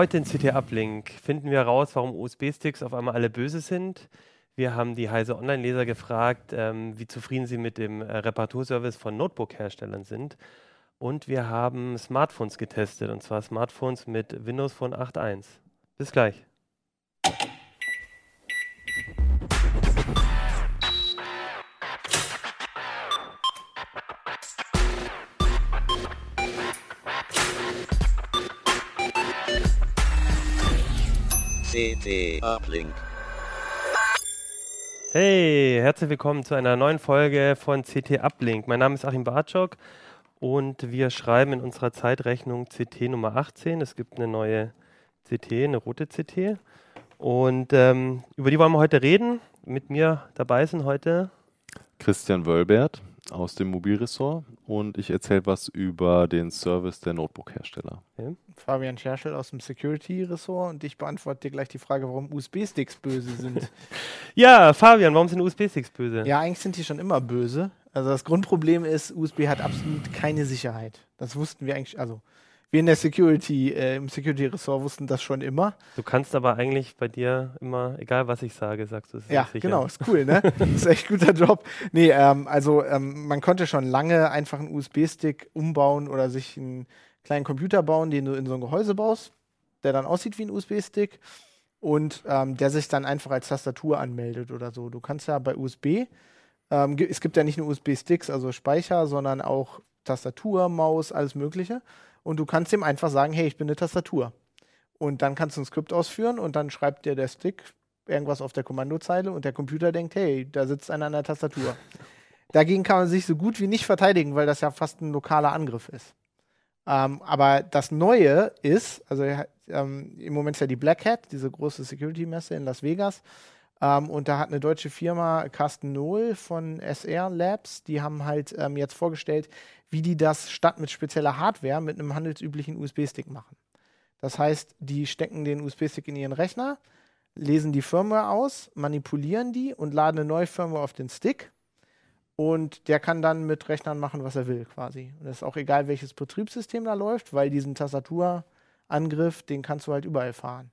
Heute in CT Uplink finden wir heraus, warum USB-Sticks auf einmal alle böse sind. Wir haben die Heise Online-Leser gefragt, ähm, wie zufrieden sie mit dem äh, Reparaturservice von Notebook-Herstellern sind. Und wir haben Smartphones getestet, und zwar Smartphones mit Windows Phone 8.1. Bis gleich. CT Uplink. Hey, herzlich willkommen zu einer neuen Folge von CT Uplink. Mein Name ist Achim Bartschok und wir schreiben in unserer Zeitrechnung CT Nummer 18. Es gibt eine neue CT, eine rote CT. Und ähm, über die wollen wir heute reden. Mit mir dabei sind heute Christian Wölbert aus dem Mobilressort und ich erzähle was über den Service der Notebook-Hersteller. Okay. Fabian Scherschel aus dem Security-Ressort und ich beantworte dir gleich die Frage, warum USB-Sticks böse sind. ja, Fabian, warum sind USB-Sticks böse? Ja, eigentlich sind die schon immer böse. Also das Grundproblem ist, USB hat absolut keine Sicherheit. Das wussten wir eigentlich, also wir in der Security, äh, im Security-Ressort wussten das schon immer. Du kannst aber eigentlich bei dir immer, egal was ich sage, sagst du es. Ja, genau, ist cool, ne? das ist echt guter Job. Nee, ähm, also ähm, man konnte schon lange einfach einen USB-Stick umbauen oder sich einen kleinen Computer bauen, den du in so ein Gehäuse baust, der dann aussieht wie ein USB-Stick und ähm, der sich dann einfach als Tastatur anmeldet oder so. Du kannst ja bei USB, ähm, es gibt ja nicht nur USB-Sticks, also Speicher, sondern auch Tastatur, Maus, alles Mögliche und du kannst ihm einfach sagen, hey, ich bin eine Tastatur. Und dann kannst du ein Skript ausführen und dann schreibt dir der Stick irgendwas auf der Kommandozeile und der Computer denkt, hey, da sitzt einer an der Tastatur. Dagegen kann man sich so gut wie nicht verteidigen, weil das ja fast ein lokaler Angriff ist. Ähm, aber das Neue ist, also ähm, im Moment ist ja die Black Hat, diese große Security-Messe in Las Vegas. Ähm, und da hat eine deutsche Firma, Carsten Nohl von SR Labs, die haben halt ähm, jetzt vorgestellt, wie die das statt mit spezieller Hardware mit einem handelsüblichen USB-Stick machen. Das heißt, die stecken den USB-Stick in ihren Rechner, lesen die Firmware aus, manipulieren die und laden eine neue Firmware auf den Stick. Und der kann dann mit Rechnern machen, was er will, quasi. Und es ist auch egal, welches Betriebssystem da läuft, weil diesen Tastaturangriff, den kannst du halt überall fahren.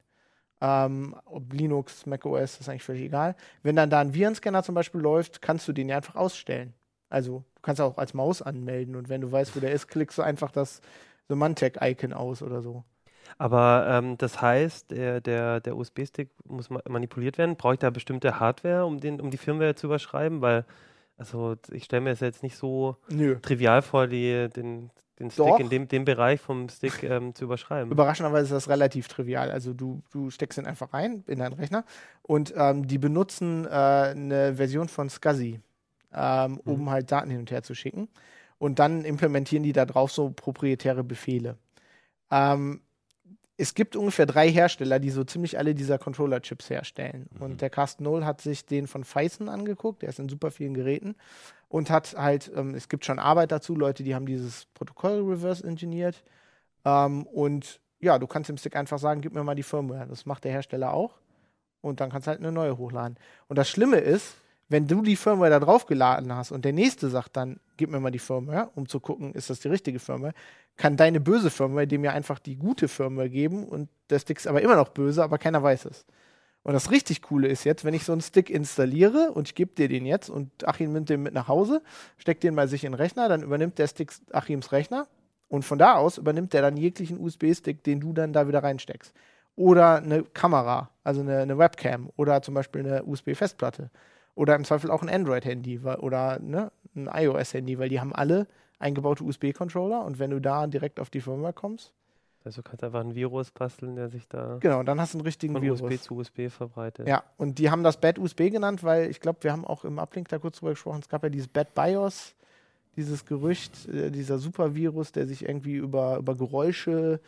Ähm, ob Linux, macOS, ist eigentlich völlig egal. Wenn dann da ein Virenscanner zum Beispiel läuft, kannst du den ja einfach ausstellen. Also du kannst auch als Maus anmelden und wenn du weißt, wo der ist, klickst du einfach das Symantec-Icon aus oder so. Aber ähm, das heißt, der, der, der USB-Stick muss ma manipuliert werden. Brauche ich da bestimmte Hardware, um, den, um die Firmware zu überschreiben? Weil, also ich stelle mir das jetzt nicht so Nö. trivial vor, die, den, den Stick Doch. in dem, dem Bereich vom Stick ähm, zu überschreiben. Überraschenderweise ist das relativ trivial. Also du, du steckst ihn einfach rein in deinen Rechner und ähm, die benutzen äh, eine Version von SCSI ähm, um mhm. halt Daten hin und her zu schicken. Und dann implementieren die da drauf so proprietäre Befehle. Ähm, es gibt ungefähr drei Hersteller, die so ziemlich alle dieser Controller-Chips herstellen. Mhm. Und der Carsten Null hat sich den von Phison angeguckt, der ist in super vielen Geräten und hat halt, ähm, es gibt schon Arbeit dazu, Leute, die haben dieses Protokoll reverse engineert. Ähm, und ja, du kannst dem Stick einfach sagen, gib mir mal die Firmware. Das macht der Hersteller auch. Und dann kannst du halt eine neue hochladen. Und das Schlimme ist, wenn du die Firmware da drauf geladen hast und der nächste sagt dann, gib mir mal die Firmware, um zu gucken, ist das die richtige Firmware, kann deine böse Firmware dem ja einfach die gute Firmware geben und der Stick ist aber immer noch böse, aber keiner weiß es. Und das richtig Coole ist jetzt, wenn ich so einen Stick installiere und ich gebe dir den jetzt und Achim nimmt den mit nach Hause, steckt den bei sich in den Rechner, dann übernimmt der Stick Achims Rechner und von da aus übernimmt der dann jeglichen USB-Stick, den du dann da wieder reinsteckst. Oder eine Kamera, also eine, eine Webcam oder zum Beispiel eine USB-Festplatte. Oder im Zweifel auch ein Android-Handy oder ne, ein iOS-Handy, weil die haben alle eingebaute USB-Controller und wenn du da direkt auf die Firmware kommst. Also du kannst einfach ein Virus basteln, der sich da. Genau, dann hast du einen richtigen von Virus. USB zu USB verbreitet. Ja, und die haben das Bad USB genannt, weil ich glaube, wir haben auch im Uplink da kurz drüber gesprochen. Es gab ja dieses Bad BIOS, dieses Gerücht, äh, dieser Supervirus, der sich irgendwie über, über Geräusche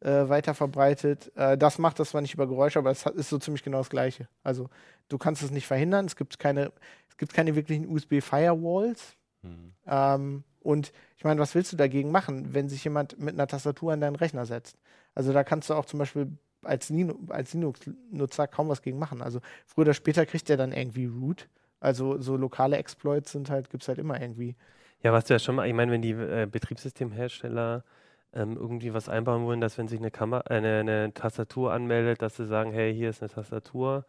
äh, weiter verbreitet. Äh, das macht das zwar nicht über Geräusche, aber es ist so ziemlich genau das Gleiche. Also du kannst es nicht verhindern. Es gibt keine, es gibt keine wirklichen USB-Firewalls. Mhm. Ähm, und ich meine, was willst du dagegen machen, wenn sich jemand mit einer Tastatur an deinen Rechner setzt? Also da kannst du auch zum Beispiel als, als Linux-Nutzer kaum was gegen machen. Also früher oder später kriegt der dann irgendwie Root. Also so lokale Exploits sind halt, gibt es halt immer irgendwie. Ja, was du ja schon mal, ich meine, wenn die äh, Betriebssystemhersteller ähm, irgendwie was einbauen wollen, dass wenn sich eine, Kamera, äh, eine, eine Tastatur anmeldet, dass sie sagen, hey, hier ist eine Tastatur,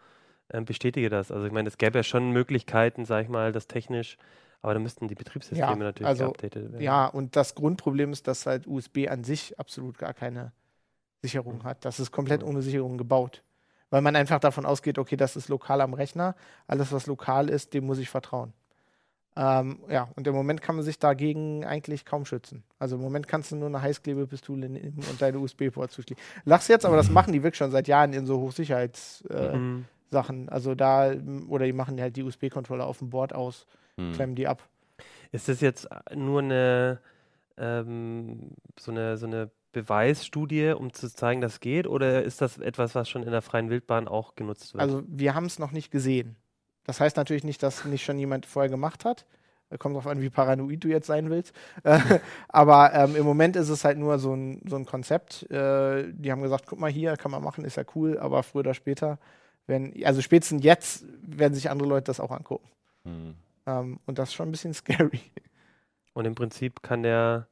ähm, bestätige das. Also ich meine, es gäbe ja schon Möglichkeiten, sag ich mal, das technisch, aber da müssten die Betriebssysteme Ja, natürlich also, geupdatet werden. Ja, und das Grundproblem ist, dass halt USB an sich absolut gar keine Mhm. Sicherung hat. Das ist komplett ohne Sicherung gebaut. Weil man einfach davon ausgeht, okay, das ist lokal am Rechner. Alles, was lokal ist, dem muss ich vertrauen. Ähm, ja, und im Moment kann man sich dagegen eigentlich kaum schützen. Also im Moment kannst du nur eine Heißklebepistole nehmen und deine USB-Port zuschließen. Lachst jetzt, aber das machen die wirklich schon seit Jahren in so Hochsicherheitssachen. Äh, Mhm. Sachen. Also da, oder die machen halt die USB-Controller auf dem Board aus, Hm. klemmen die ab. Ist das jetzt nur eine, ähm, so eine, so eine Beweisstudie, um zu zeigen, dass es geht, oder ist das etwas, was schon in der freien Wildbahn auch genutzt wird? Also wir haben es noch nicht gesehen. Das heißt natürlich nicht, dass nicht schon jemand vorher gemacht hat. Äh, Kommt drauf an, wie paranoid du jetzt sein willst. Äh, Aber ähm, im Moment ist es halt nur so ein, so ein Konzept. Äh, die haben gesagt, guck mal hier, kann man machen, ist ja cool, aber früher oder später, wenn, also spätestens jetzt werden sich andere Leute das auch angucken. Hm. Ähm, und das ist schon ein bisschen scary. Und im Prinzip kann der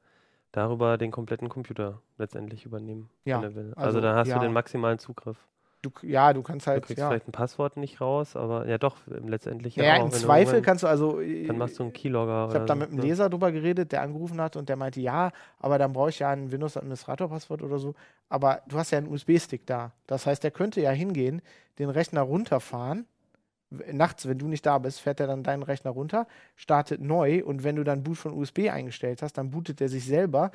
darüber den kompletten Computer letztendlich übernehmen, Ja, wenn er will. Also, also, da hast ja. du den maximalen Zugriff. Du, ja, du kannst Du halt, kriegst ja. vielleicht ein Passwort nicht raus, aber ja doch, letztendlich Ja, auch. im du Zweifel irgendwann- kannst du also. äh, Dann machst du einen Keylogger Ich habe da mit einem ne? Leser drüber geredet, der angerufen hat und der meinte, ja, aber dann brauche ich ja ein Windows-Administrator-Passwort oder so. Aber du hast ja einen USB-Stick da. Das heißt, der könnte ja hingehen, den Rechner runterfahren. Nachts, wenn du nicht da bist, fährt er dann deinen Rechner runter, startet neu und wenn du dann Boot von USB eingestellt hast, dann bootet er sich selber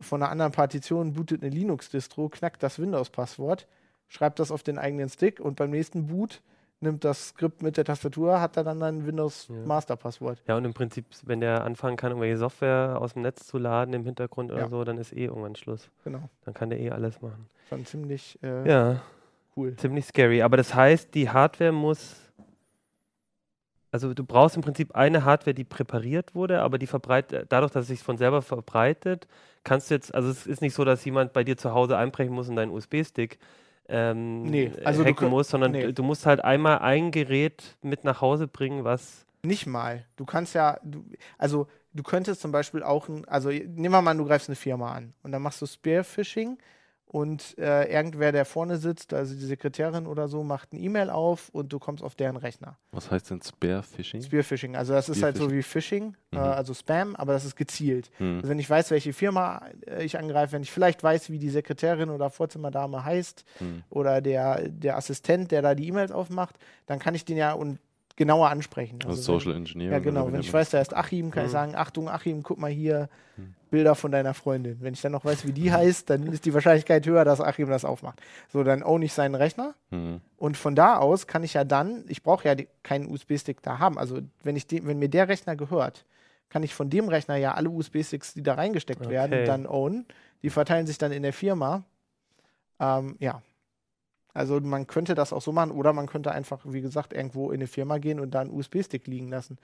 von einer anderen Partition, bootet eine Linux-Distro, knackt das Windows-Passwort, schreibt das auf den eigenen Stick und beim nächsten Boot nimmt das Skript mit der Tastatur, hat er dann ein Ja. Windows-Master-Passwort. Ja, und im Prinzip, wenn der anfangen kann, irgendwelche Software aus dem Netz zu laden im Hintergrund oder Ja. so, dann ist eh irgendwann Schluss. Genau. Dann kann der eh alles machen. Schon ziemlich äh, Ja, cool. ziemlich scary. Aber das heißt, die Hardware muss. Also du brauchst im Prinzip eine Hardware, die präpariert wurde, aber die verbreitet, dadurch, dass es sich von selber verbreitet, kannst du jetzt, also es ist nicht so, dass jemand bei dir zu Hause einbrechen muss und deinen USB-Stick ähm, Nee, also du hacken könnt- muss, sondern nee. du, du musst halt einmal ein Gerät mit nach Hause bringen, was Nicht mal. Du kannst ja, du, also du könntest zum Beispiel auch, ein, also nehmen wir mal an, du greifst eine Firma an und dann machst du Spearfishing und äh, irgendwer, der vorne sitzt, also die Sekretärin oder so, macht eine E-Mail auf und du kommst auf deren Rechner. Was heißt denn Spearfishing? Spearfishing, also das ist halt so wie Phishing, äh, Mhm. also Spam, aber das ist gezielt. Hm. Also wenn ich weiß, welche Firma äh, ich angreife, wenn ich vielleicht weiß, wie die Sekretärin oder Vorzimmerdame heißt Hm. oder der, der Assistent, der da die E-Mails aufmacht, dann kann ich den ja und genauer ansprechen. Also wenn- Social Engineering. Ja, genau. Wenn ich weiß, da ist Achim, kann ich Mhm. sagen, Achtung, Achim, guck mal hier, Mhm. Bilder von deiner Freundin. Wenn ich dann noch weiß, wie die heißt, dann ist die Wahrscheinlichkeit höher, dass Achim das aufmacht. So, dann own ich seinen Rechner das? Hm. und von da aus kann ich ja dann, ich brauche ja die, keinen USB-Stick da haben. Also wenn, ich den, wenn mir der Rechner gehört, kann ich von dem Rechner ja alle USB-Sticks, die da reingesteckt Okay. werden, dann own. Die verteilen sich dann in der Firma. Ähm, ja. Also man könnte das auch so machen oder man könnte einfach, wie gesagt, irgendwo in eine Firma gehen und da einen USB-Stick liegen lassen.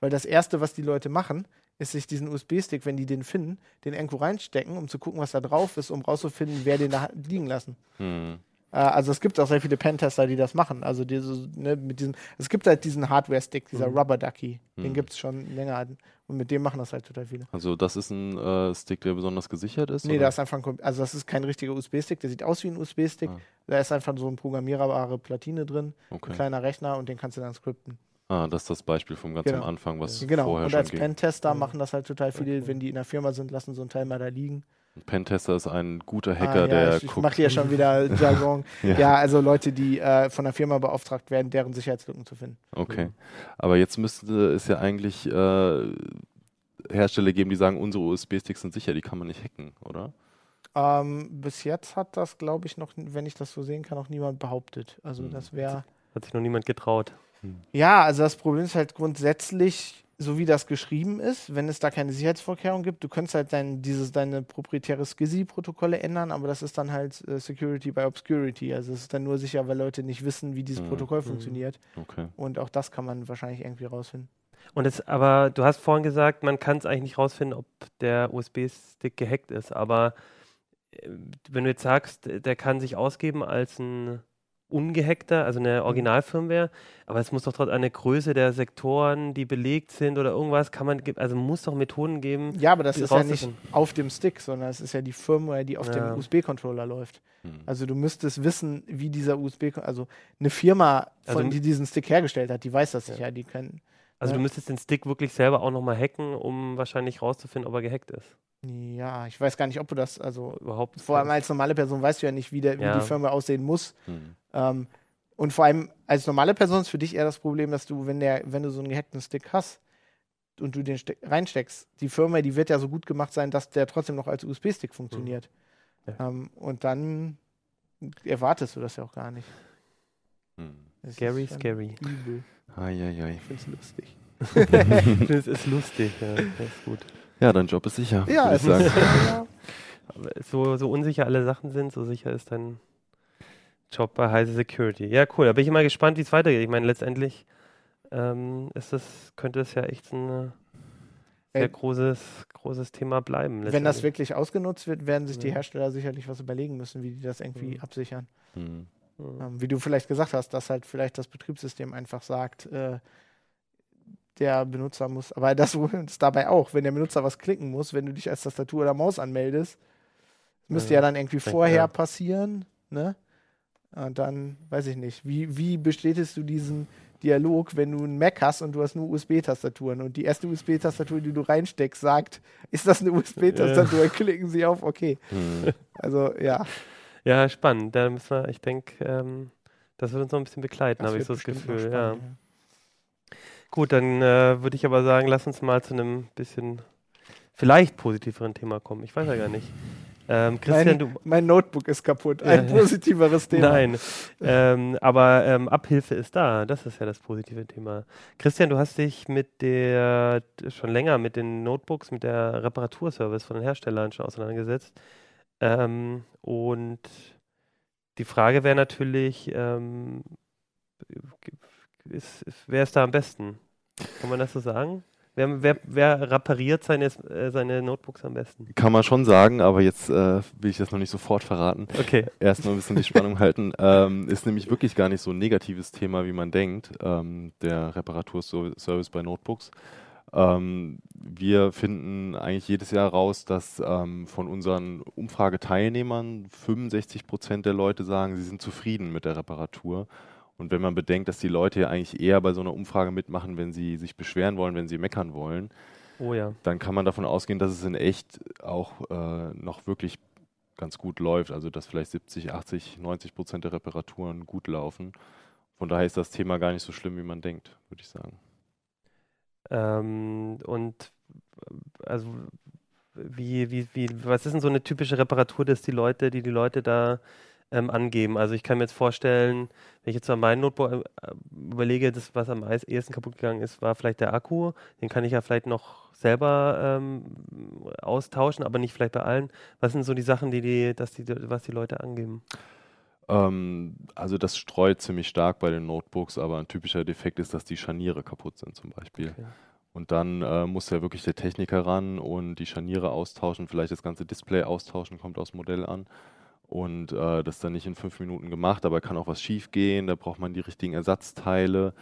Weil das Erste, was die Leute machen, ist sich diesen USB-Stick, wenn die den finden, den irgendwo reinstecken, um zu gucken, was da drauf ist, um rauszufinden, wer den da hat liegen lassen. Hm. Äh, also es gibt auch sehr viele Pentester, die das machen. Also diese, ne, mit diesem, es gibt halt diesen Hardware-Stick, dieser Mhm. Rubber Ducky. Den Mhm. gibt es schon länger. Und mit dem machen das halt total viele. Also das ist ein äh, Stick, der besonders gesichert ist? Nee, oder? das ist einfach ein, also das ist kein richtiger USB-Stick, der sieht aus wie ein USB-Stick. Ah. Da ist einfach so eine programmierbare Platine drin, ein Okay. kleiner Rechner und den kannst du dann skripten. Ah, das ist das Beispiel vom ganz Genau. am Anfang, was genau. vorher Und schon als ging. Pentester Mhm. machen das halt total viele, Okay. wenn die in der Firma sind, lassen so einen Teil mal da liegen. Ein Pentester ist ein guter Ah, Hacker, ja, der ich, ich guckt. mache hier schon wieder Jargon. Ja. ja. also Leute, die äh, von der Firma beauftragt werden, deren Sicherheitslücken zu finden. Okay. Aber jetzt müsste es ja eigentlich äh, Hersteller geben, die sagen, unsere USB-Sticks sind sicher, die kann man nicht hacken, oder? Ähm, bis jetzt hat das, glaube ich, noch, wenn ich das so sehen kann, noch niemand behauptet. Also Hm. das wäre. hat sich noch niemand getraut. Ja, also das Problem ist halt grundsätzlich, so wie das geschrieben ist, wenn es da keine Sicherheitsvorkehrung gibt, du könntest halt dein, dieses, deine proprietäre SCSI-Protokolle ändern, aber das ist dann halt äh, Security by Obscurity. Also es ist dann nur sicher, weil Leute nicht wissen, wie dieses Mhm. Protokoll Mhm. funktioniert. Okay. Und auch das kann man wahrscheinlich irgendwie rausfinden. Und es, aber du hast vorhin gesagt, man kann es eigentlich nicht rausfinden, ob der USB-Stick gehackt ist. Aber äh, wenn du jetzt sagst, der kann sich ausgeben als ein ungehackter, also eine Originalfirmware, aber es muss doch trotz eine Größe der Sektoren, die belegt sind oder irgendwas, kann man, also muss doch Methoden geben. Ja, aber das ist ja nicht auf dem Stick, sondern es ist ja die Firmware, die auf Ja. dem USB-Controller läuft. Hm. Also du müsstest wissen, wie dieser USB, also eine Firma, von, Also- die diesen Stick hergestellt hat, die weiß das Ja. sicher, die können. Also Ja. du müsstest den Stick wirklich selber auch nochmal hacken, um wahrscheinlich rauszufinden, ob er gehackt ist. Ja, ich weiß gar nicht, ob du das, also Überhaupt. vor allem als normale Person weißt du ja nicht, wie, der, Ja. wie die Firmware aussehen muss. Hm. Ähm, und vor allem als normale Person ist für dich eher das Problem, dass du, wenn der, wenn du so einen gehackten Stick hast und du den Steck reinsteckst, die Firmware, die wird ja so gut gemacht sein, dass der trotzdem noch als USB-Stick funktioniert. Mhm. Ja. Ähm, und dann erwartest du das ja auch gar nicht. Hm. Scary, scary. Übel. Eieiei. Ich find's lustig. das ist lustig, ja, das ist gut. Ja, dein Job ist sicher. Ja, es ich sagen. ist, ja, Aber so, so unsicher alle Sachen sind, so sicher ist dein Job bei Heise Security. Ja, cool. Da bin ich mal gespannt, wie es weitergeht. Ich meine, letztendlich ähm, ist das, könnte es ja echt ein äh, sehr Äh, großes, großes Thema bleiben. wenn das wirklich ausgenutzt wird, werden sich die Ja. Hersteller sicherlich was überlegen müssen, wie die das irgendwie Mhm. absichern. Hm. Mhm. Ähm, wie du vielleicht gesagt hast, dass halt vielleicht das Betriebssystem einfach sagt, äh, der Benutzer muss, aber das ist dabei auch, wenn der Benutzer was klicken muss, wenn du dich als Tastatur oder Maus anmeldest, müsste Ja, ja dann irgendwie vorher ja. passieren, ne? Und dann, weiß ich nicht, wie, wie bestätigst du diesen Dialog, wenn du einen Mac hast und du hast nur USB-Tastaturen und die erste USB-Tastatur, die du reinsteckst, sagt, ist das eine USB-Tastatur? Klicken sie auf, okay. Hm. Also ja, Ja, spannend. Da müssen wir, ich denke, ähm, das wird uns noch ein bisschen begleiten, habe ich so das Gefühl. Ja. spannend, ja. Gut, dann äh, würde ich aber sagen, lass uns mal zu einem bisschen vielleicht positiveren Thema kommen. Ich weiß ja gar nicht. Ähm, Christian, mein, du. mein Notebook ist kaputt. Ein positiveres Thema. Nein, ähm, aber ähm, Abhilfe ist da. Das ist ja das positive Thema. Christian, du hast dich mit der schon länger mit den Notebooks, mit der Reparaturservice von den Herstellern schon auseinandergesetzt. Ähm, und die Frage wäre natürlich, ähm, wer ist da am besten? Kann man das so sagen? Wer, wer, wer repariert seine, äh, seine Notebooks am besten? Kann man schon sagen, aber jetzt äh, will ich das noch nicht sofort verraten. Okay. Erstmal ein bisschen die Spannung halten. Ähm, ist nämlich wirklich gar nicht so ein negatives Thema, wie man denkt, ähm, der Reparaturservice bei Notebooks. Ähm, wir finden eigentlich jedes Jahr raus, dass ähm, von unseren Umfrageteilnehmern 65 Prozent der Leute sagen, sie sind zufrieden mit der Reparatur. Und wenn man bedenkt, dass die Leute ja eigentlich eher bei so einer Umfrage mitmachen, wenn sie sich beschweren wollen, wenn sie meckern wollen, Oh ja. dann kann man davon ausgehen, dass es in echt auch äh, noch wirklich ganz gut läuft. Also dass vielleicht 70, 80, 90 Prozent der Reparaturen gut laufen. Von daher ist das Thema gar nicht so schlimm, wie man denkt, würde ich sagen. Ähm, und also wie, wie, wie, was ist denn so eine typische Reparatur, dass die Leute, die die Leute da ähm, angeben? Also ich kann mir jetzt vorstellen, wenn ich jetzt an meinen Notebook äh, überlege, das, was am ehesten kaputt gegangen ist, war vielleicht der Akku. Den kann ich ja vielleicht noch selber ähm, austauschen, aber nicht vielleicht bei allen. Was sind so die Sachen, die die, dass die, was die Leute angeben? Ähm, also das streut ziemlich stark bei den Notebooks, aber ein typischer Defekt ist, dass die Scharniere kaputt sind zum Beispiel. Okay. Und dann äh, muss ja wirklich der Techniker ran und die Scharniere austauschen, vielleicht das ganze Display austauschen, kommt aufs Modell an. Und äh, das dann nicht in fünf Minuten gemacht, aber kann auch was schief gehen, da braucht man die richtigen Ersatzteile.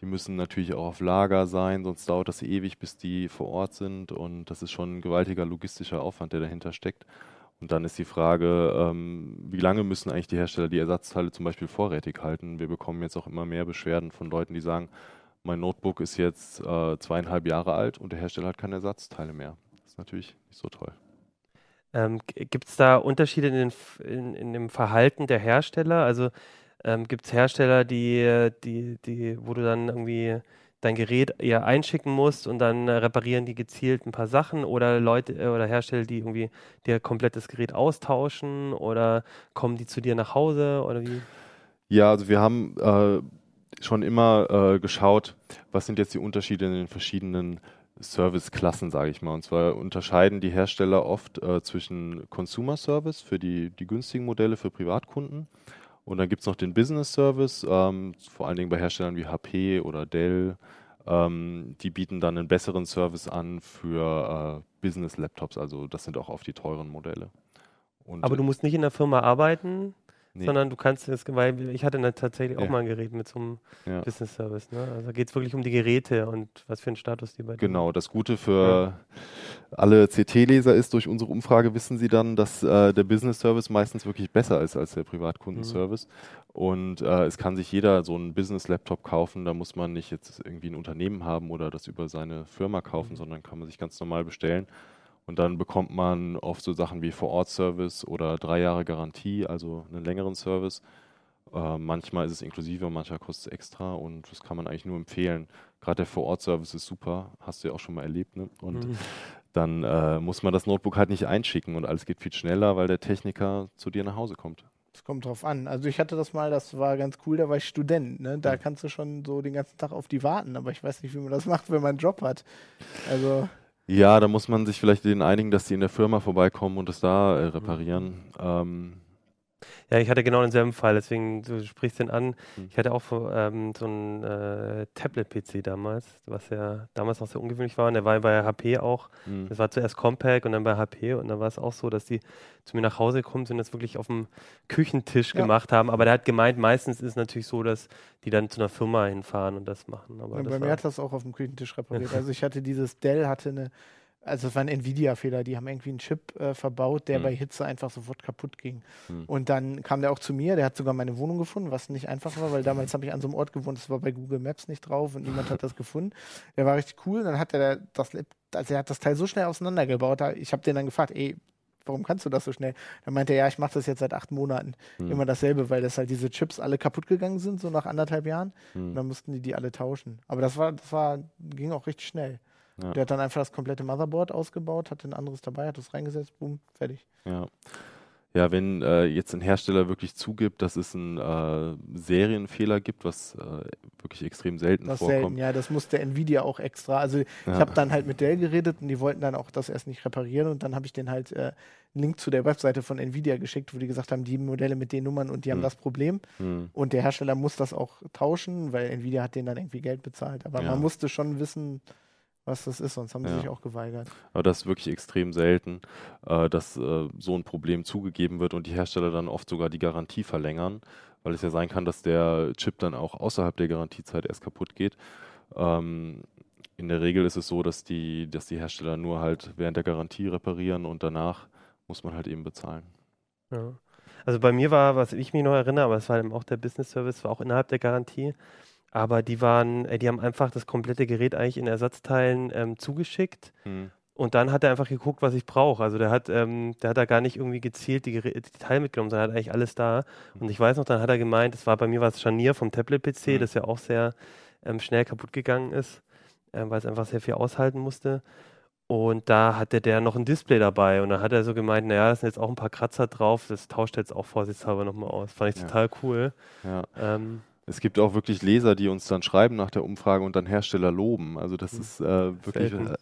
Die müssen natürlich auch auf Lager sein, sonst dauert das ewig, bis die vor Ort sind. Und das ist schon ein gewaltiger logistischer Aufwand, der dahinter steckt. Und dann ist die Frage, ähm, wie lange müssen eigentlich die Hersteller die Ersatzteile zum Beispiel vorrätig halten? Wir bekommen jetzt auch immer mehr Beschwerden von Leuten, die sagen, mein Notebook ist jetzt äh, zweieinhalb Jahre alt und der Hersteller hat keine Ersatzteile mehr. Das ist natürlich nicht so toll. Ähm, Gibt es da Unterschiede in, den, in, in dem Verhalten der Hersteller? Also ähm, gibt es Hersteller, die, die, die, wo du dann irgendwie dein Gerät eher einschicken musst und dann äh, reparieren die gezielt ein paar Sachen oder Leute äh, oder Hersteller, die irgendwie dir komplett das Gerät austauschen oder kommen die zu dir nach Hause oder wie? Ja, also wir haben äh, schon immer äh, geschaut, was sind jetzt die Unterschiede in den verschiedenen Serviceklassen, sage ich mal. Und zwar unterscheiden die Hersteller oft äh, zwischen Consumer Service für die, die günstigen Modelle für Privatkunden und dann gibt es noch den Business Service, ähm, vor allen Dingen bei Herstellern wie HP oder Dell. Ähm, die bieten dann einen besseren Service an für äh, Business-Laptops, also das sind auch oft die teuren Modelle. Und, Aber du musst nicht in der Firma arbeiten, Nee. sondern du kannst es, weil ich hatte dann tatsächlich auch Ja. mal ein Gerät mit so einem Ja. Business Service. Ne? Also geht es wirklich um die Geräte und was für einen Status die bei dir Genau, das Gute für alle CT-Leser ist, durch unsere Umfrage wissen sie dann, dass äh, der Business Service meistens wirklich besser ist als der Privatkundenservice. Und äh, es kann sich jeder so einen Business-Laptop kaufen, da muss man nicht jetzt irgendwie ein Unternehmen haben oder das über seine Firma kaufen, sondern kann man sich ganz normal bestellen. Und dann bekommt man oft so Sachen wie Vor-Ort-Service oder drei Jahre Garantie, also einen längeren Service. Äh, manchmal ist es inklusive, manchmal kostet es extra und das kann man eigentlich nur empfehlen. Gerade der Vor-Ort-Service ist super, hast du ja auch schon mal erlebt. Ne? Und Mhm. dann äh, muss man das Notebook halt nicht einschicken und alles geht viel schneller, weil der Techniker zu dir nach Hause kommt. Es kommt drauf an. Also ich hatte das mal, das war ganz cool, da war ich Student. Ne? Da kannst du schon so den ganzen Tag auf die warten, aber ich weiß nicht, wie man das macht, wenn man einen Job hat. Also Ja, da muss man sich vielleicht denen einigen, dass die in der Firma vorbeikommen und es da äh, reparieren. Ähm, Ja, ich hatte genau denselben Fall, deswegen, du sprichst den an. Hm. Ich hatte auch so, ähm, so einen äh, Tablet-PC damals, was ja damals noch sehr ungewöhnlich war. Und der war bei HP auch. mh, Das war zuerst Compaq und dann bei HP. Und dann war es auch so, dass die zu mir nach Hause gekommen sind und das wirklich auf dem Küchentisch Ja. gemacht haben. Aber der hat gemeint, meistens ist es natürlich so, dass die dann zu einer Firma hinfahren und das machen. Aber Ja, das bei mir hat das auch auf dem Küchentisch repariert. Also ich hatte dieses Dell, hatte eine, also es war ein Nvidia-Fehler, die haben irgendwie einen Chip äh, verbaut, der Hm. bei Hitze einfach sofort kaputt ging. Hm. Und dann kam der auch zu mir, der hat sogar meine Wohnung gefunden, was nicht einfach war, weil damals habe ich an so einem Ort gewohnt, das war bei Google Maps nicht drauf und niemand hat das gefunden. Der war richtig cool, dann hat er das, also er hat das Teil so schnell auseinandergebaut, ich habe den dann gefragt, ey, warum kannst du das so schnell? Dann meinte er, ja, ich mache das jetzt seit acht Monaten. Hm. Immer dasselbe, weil das halt diese Chips alle kaputt gegangen sind, so nach anderthalb Jahren. mh. Und dann mussten die die alle tauschen. Aber das war, das war, ging auch richtig schnell. Ja. Der hat dann einfach das komplette Motherboard ausgebaut, hatte ein anderes dabei, hat das reingesetzt, boom, fertig. Ja. Ja, wenn äh, jetzt ein Hersteller wirklich zugibt, dass es einen äh, Serienfehler gibt, was äh, wirklich extrem selten Das ist vorkommt. selten, ja, das musste Nvidia auch extra. Also ich Ja. habe dann halt mit Dell geredet und die wollten dann auch das erst nicht reparieren und dann habe ich den halt äh, einen Link zu der Webseite von Nvidia geschickt, wo die gesagt haben, die Modelle mit den Nummern und die haben Hm. das Problem. Hm. Und der Hersteller muss das auch tauschen, weil Nvidia hat denen dann irgendwie Geld bezahlt. Aber Ja. man musste schon wissen, was das ist, sonst haben sie Ja. sich auch geweigert. Aber das ist wirklich extrem selten, äh, dass äh, so ein Problem zugegeben wird und die Hersteller dann oft sogar die Garantie verlängern, weil es ja sein kann, dass der Chip dann auch außerhalb der Garantiezeit erst kaputt geht. Ähm, in der Regel ist es so, dass die, dass die Hersteller nur halt während der Garantie reparieren und danach muss man halt eben bezahlen. Ja. Also bei mir war, was ich mich noch erinnere, aber es war eben auch der Business Service, war auch innerhalb der Garantie. Aber die waren, äh, die haben einfach das komplette Gerät eigentlich in Ersatzteilen ähm, zugeschickt. Hm. Und dann hat er einfach geguckt, was ich brauche. Also der hat, ähm, der hat da gar nicht irgendwie gezielt die, Gerä- die Teile mitgenommen, sondern hat eigentlich alles da. Und ich weiß noch, dann hat er gemeint, das war bei mir was Scharnier vom Tablet-PC, Mhm. das ja auch sehr ähm, schnell kaputt gegangen ist, ähm, weil es einfach sehr viel aushalten musste. Und da hatte der noch ein Display dabei und dann hat er so gemeint, naja, da sind jetzt auch ein paar Kratzer drauf, das tauscht jetzt auch vorsichtshalber nochmal aus. Fand ich Ja. total cool. Ja. Ähm, Es gibt auch wirklich Leser, die uns dann schreiben nach der Umfrage und dann Hersteller loben. Also das Hm. ist äh, wirklich Selten. äh,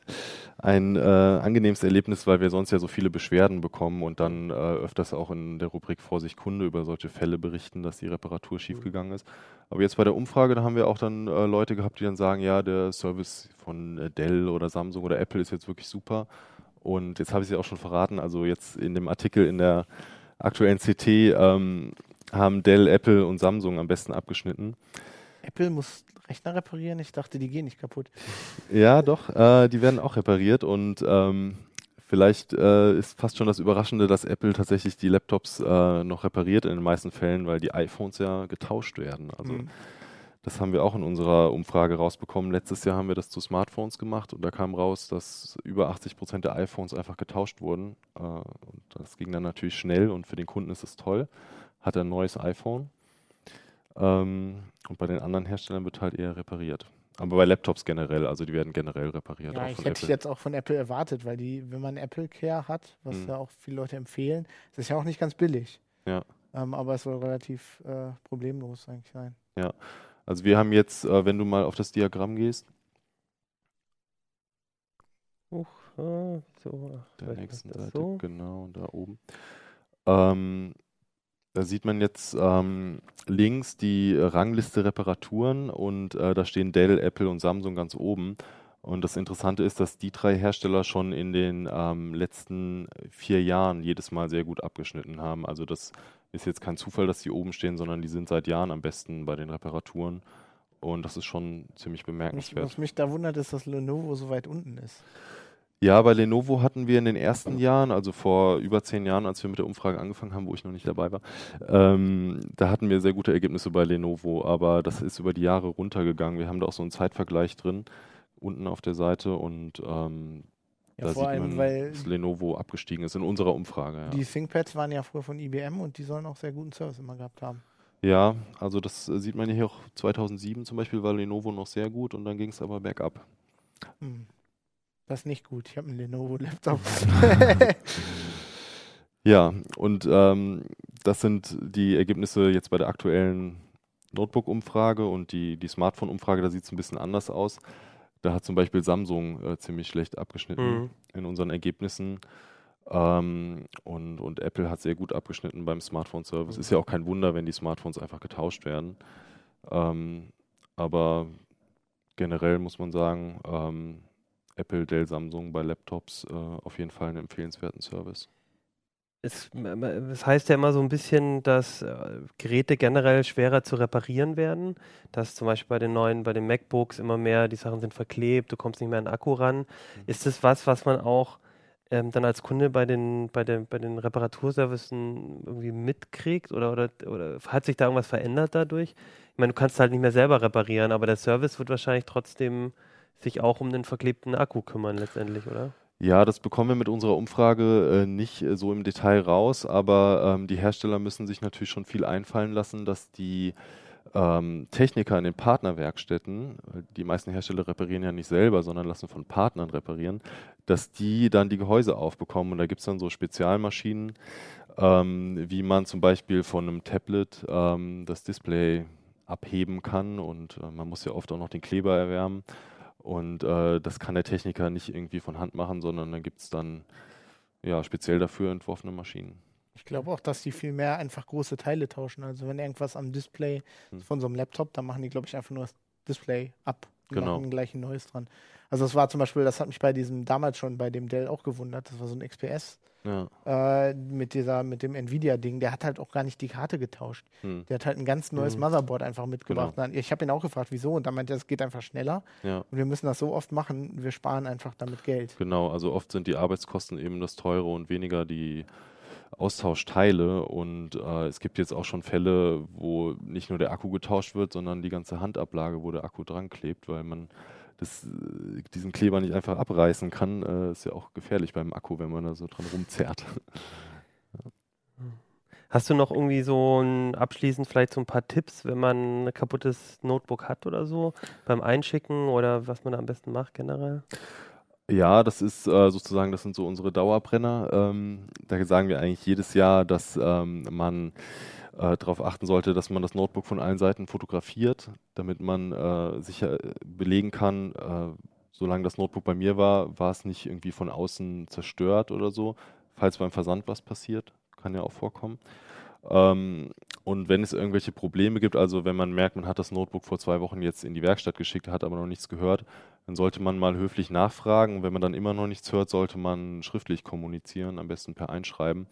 ein äh, angenehmes Erlebnis, weil wir sonst ja so viele Beschwerden bekommen und dann äh, öfters auch in der Rubrik Vorsicht Kunde über solche Fälle berichten, dass die Reparatur schiefgegangen ist. Aber jetzt bei der Umfrage, da haben wir auch dann äh, Leute gehabt, die dann sagen, ja, der Service von äh, Dell oder Samsung oder Apple ist jetzt wirklich super. Und jetzt habe ich es ja auch schon verraten, also jetzt in dem Artikel in der aktuellen CT ähm, haben Dell, Apple und Samsung am besten abgeschnitten. Apple muss Rechner reparieren, ich dachte, die gehen nicht kaputt. Ja, doch, äh, die werden auch repariert und ähm, vielleicht äh, ist fast schon das Überraschende, dass Apple tatsächlich die Laptops äh, noch repariert in den meisten Fällen, weil die iPhones ja getauscht werden. Also Hm. das haben wir auch in unserer Umfrage rausbekommen. Letztes Jahr haben wir das zu Smartphones gemacht und da kam raus, dass über 80 Prozent der iPhones einfach getauscht wurden. Äh, und das ging dann natürlich schnell und für den Kunden ist es toll. Hat er ein neues iPhone. Ähm, und bei den anderen Herstellern wird halt eher repariert. Aber bei Laptops generell, also die werden generell repariert. Ja, auch ich hätte Apple. jetzt auch von Apple erwartet, weil die, wenn man Apple Care hat, was Hm. ja auch viele Leute empfehlen, das ist ja auch nicht ganz billig. Ja. Ähm, aber es soll relativ äh, problemlos eigentlich sein. Also wir haben jetzt, äh, wenn du mal auf das Diagramm gehst, Huch, ah, so, der nächsten Seite, so. genau, da oben. Ähm, da sieht man jetzt ähm, links die Rangliste Reparaturen und äh, da stehen Dell, Apple und Samsung ganz oben. Und das Interessante ist, dass die drei Hersteller schon in den ähm, letzten vier Jahren jedes Mal sehr gut abgeschnitten haben. Also das Ist jetzt kein Zufall, dass die oben stehen, sondern die sind seit Jahren am besten bei den Reparaturen. Und das ist schon ziemlich bemerkenswert. was mich da wundert, ist, dass Lenovo so weit unten ist. Ja, bei Lenovo hatten wir in den ersten Jahren, also vor über zehn Jahren, als wir mit der Umfrage angefangen haben, wo ich noch nicht dabei war, ähm, da hatten wir sehr gute Ergebnisse bei Lenovo, aber das ist über die Jahre runtergegangen. Wir haben da auch so einen Zeitvergleich drin, unten auf der Seite und ähm, Ja, da vor sieht allem, man, weil dass Lenovo abgestiegen ist in unserer Umfrage. Ja. die ThinkPads waren ja früher von IBM und die sollen auch sehr guten Service immer gehabt haben. ja, also das äh, sieht man hier auch 2007 zum Beispiel war Lenovo noch sehr gut und dann ging es aber bergab. Hm. Das ist nicht gut. Ich habe einen Lenovo-Laptop. Ja, und ähm, das sind die Ergebnisse jetzt bei der aktuellen Notebook-Umfrage und die, die Smartphone-Umfrage, da sieht es ein bisschen anders aus. Da hat zum Beispiel Samsung äh, ziemlich schlecht abgeschnitten Mhm. in unseren Ergebnissen. Ähm, und, und Apple hat sehr gut abgeschnitten beim Smartphone-Service. Ist ja auch kein Wunder, wenn die Smartphones einfach getauscht werden. Ähm, aber generell muss man sagen, ähm, Apple, Dell, Samsung bei Laptops äh, auf jeden Fall einen empfehlenswerten Service. Es, es heißt ja immer so ein bisschen, dass äh, Geräte generell schwerer zu reparieren werden. Dass zum Beispiel bei den neuen, bei den MacBooks immer mehr, die Sachen sind verklebt, du kommst nicht mehr an den Akku ran. Ist das was, was man auch ähm, dann als Kunde bei den, bei den, bei den Reparaturservicen irgendwie mitkriegt? Oder, oder, oder hat sich da irgendwas verändert dadurch? Ich meine, du kannst halt nicht mehr selber reparieren, aber der Service wird wahrscheinlich trotzdem sich auch um den verklebten Akku kümmern letztendlich, oder? Ja, das bekommen wir mit unserer Umfrage äh, nicht äh, so im Detail raus, aber ähm, die Hersteller müssen sich natürlich schon viel einfallen lassen, dass die ähm, Techniker in den Partnerwerkstätten, äh, die meisten Hersteller reparieren ja nicht selber, sondern lassen von Partnern reparieren, dass die dann die Gehäuse aufbekommen. Und da gibt es dann so Spezialmaschinen, ähm, wie man zum Beispiel von einem Tablet ähm, das Display abheben kann und äh, man muss ja oft auch noch den Kleber erwärmen. Und äh, das kann der Techniker nicht irgendwie von Hand machen, sondern da gibt es dann ja, speziell dafür entworfene Maschinen. Ich glaube auch, dass die viel mehr einfach große Teile tauschen. Also wenn irgendwas am Display Hm. von so einem Laptop, dann machen die, glaube ich, einfach nur das Display ab und Genau. machen gleich ein neues dran. Also das war zum Beispiel, das hat mich bei diesem damals schon bei dem Dell auch gewundert. Das war so ein XPS Ja. äh, mit dieser, mit dem Nvidia-Ding. Der hat halt auch gar nicht die Karte getauscht. Hm. Der hat halt ein ganz neues Mhm. Motherboard einfach mitgebracht. Genau. Dann- Ich habe ihn auch gefragt, wieso? Und dann meinte er, es geht einfach schneller. ja, Und wir müssen das so oft machen, wir sparen einfach damit Geld. genau. Also oft sind die Arbeitskosten eben das teure und weniger die Austauschteile. Und äh, es gibt jetzt auch schon Fälle, wo nicht nur der Akku getauscht wird, sondern die ganze Handablage, wo der Akku dran klebt, weil man das, äh, diesen Kleber nicht einfach abreißen kann. Äh, ist ja auch gefährlich beim Akku, wenn man da so dran rumzerrt. Hast du noch irgendwie so ein, abschließend vielleicht so ein paar Tipps, wenn man ein kaputtes Notebook hat oder so, beim Einschicken oder was man da am besten macht generell? Ja, das ist äh, sozusagen, das sind so unsere Dauerbrenner. Ähm, da sagen wir eigentlich jedes Jahr, dass ähm, man äh, darauf achten sollte, dass man das Notebook von allen Seiten fotografiert, damit man äh, sicher belegen kann, äh, solange das Notebook bei mir war, war es nicht irgendwie von außen zerstört oder so. Falls beim Versand was passiert, kann ja auch vorkommen. Ähm, und wenn es irgendwelche Probleme gibt, also wenn man merkt, man hat das Notebook vor zwei Wochen jetzt in die Werkstatt geschickt, hat aber noch nichts gehört, dann sollte man mal höflich nachfragen. Wenn man dann immer noch nichts hört, sollte man schriftlich kommunizieren, am besten per Einschreiben.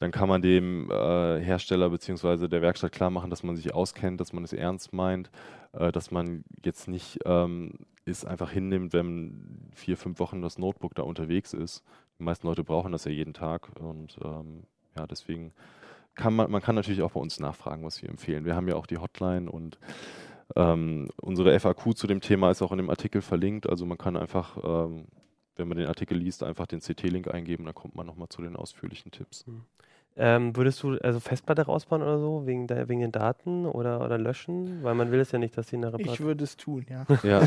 Dann kann man dem äh, Hersteller bzw. der Werkstatt klar machen, dass man sich auskennt, dass man es ernst meint, äh, dass man jetzt nicht ähm, es einfach hinnimmt, wenn vier, fünf Wochen das Notebook da unterwegs ist. Die meisten Leute brauchen das ja jeden Tag und ähm, ja, deswegen kann man, man kann natürlich auch bei uns nachfragen, was wir empfehlen. Wir haben ja auch die Hotline und ähm, unsere FAQ zu dem Thema ist auch in dem Artikel verlinkt. Also man kann einfach, ähm, wenn man den Artikel liest, einfach den CT-Link eingeben, dann kommt man nochmal zu den ausführlichen Tipps. Ähm, würdest du also Festplatte rausbauen oder so, wegen, der, wegen den Daten oder, oder löschen? Weil man will es ja nicht, dass sie in der Ich Reparatur würde es tun, ja. Ja,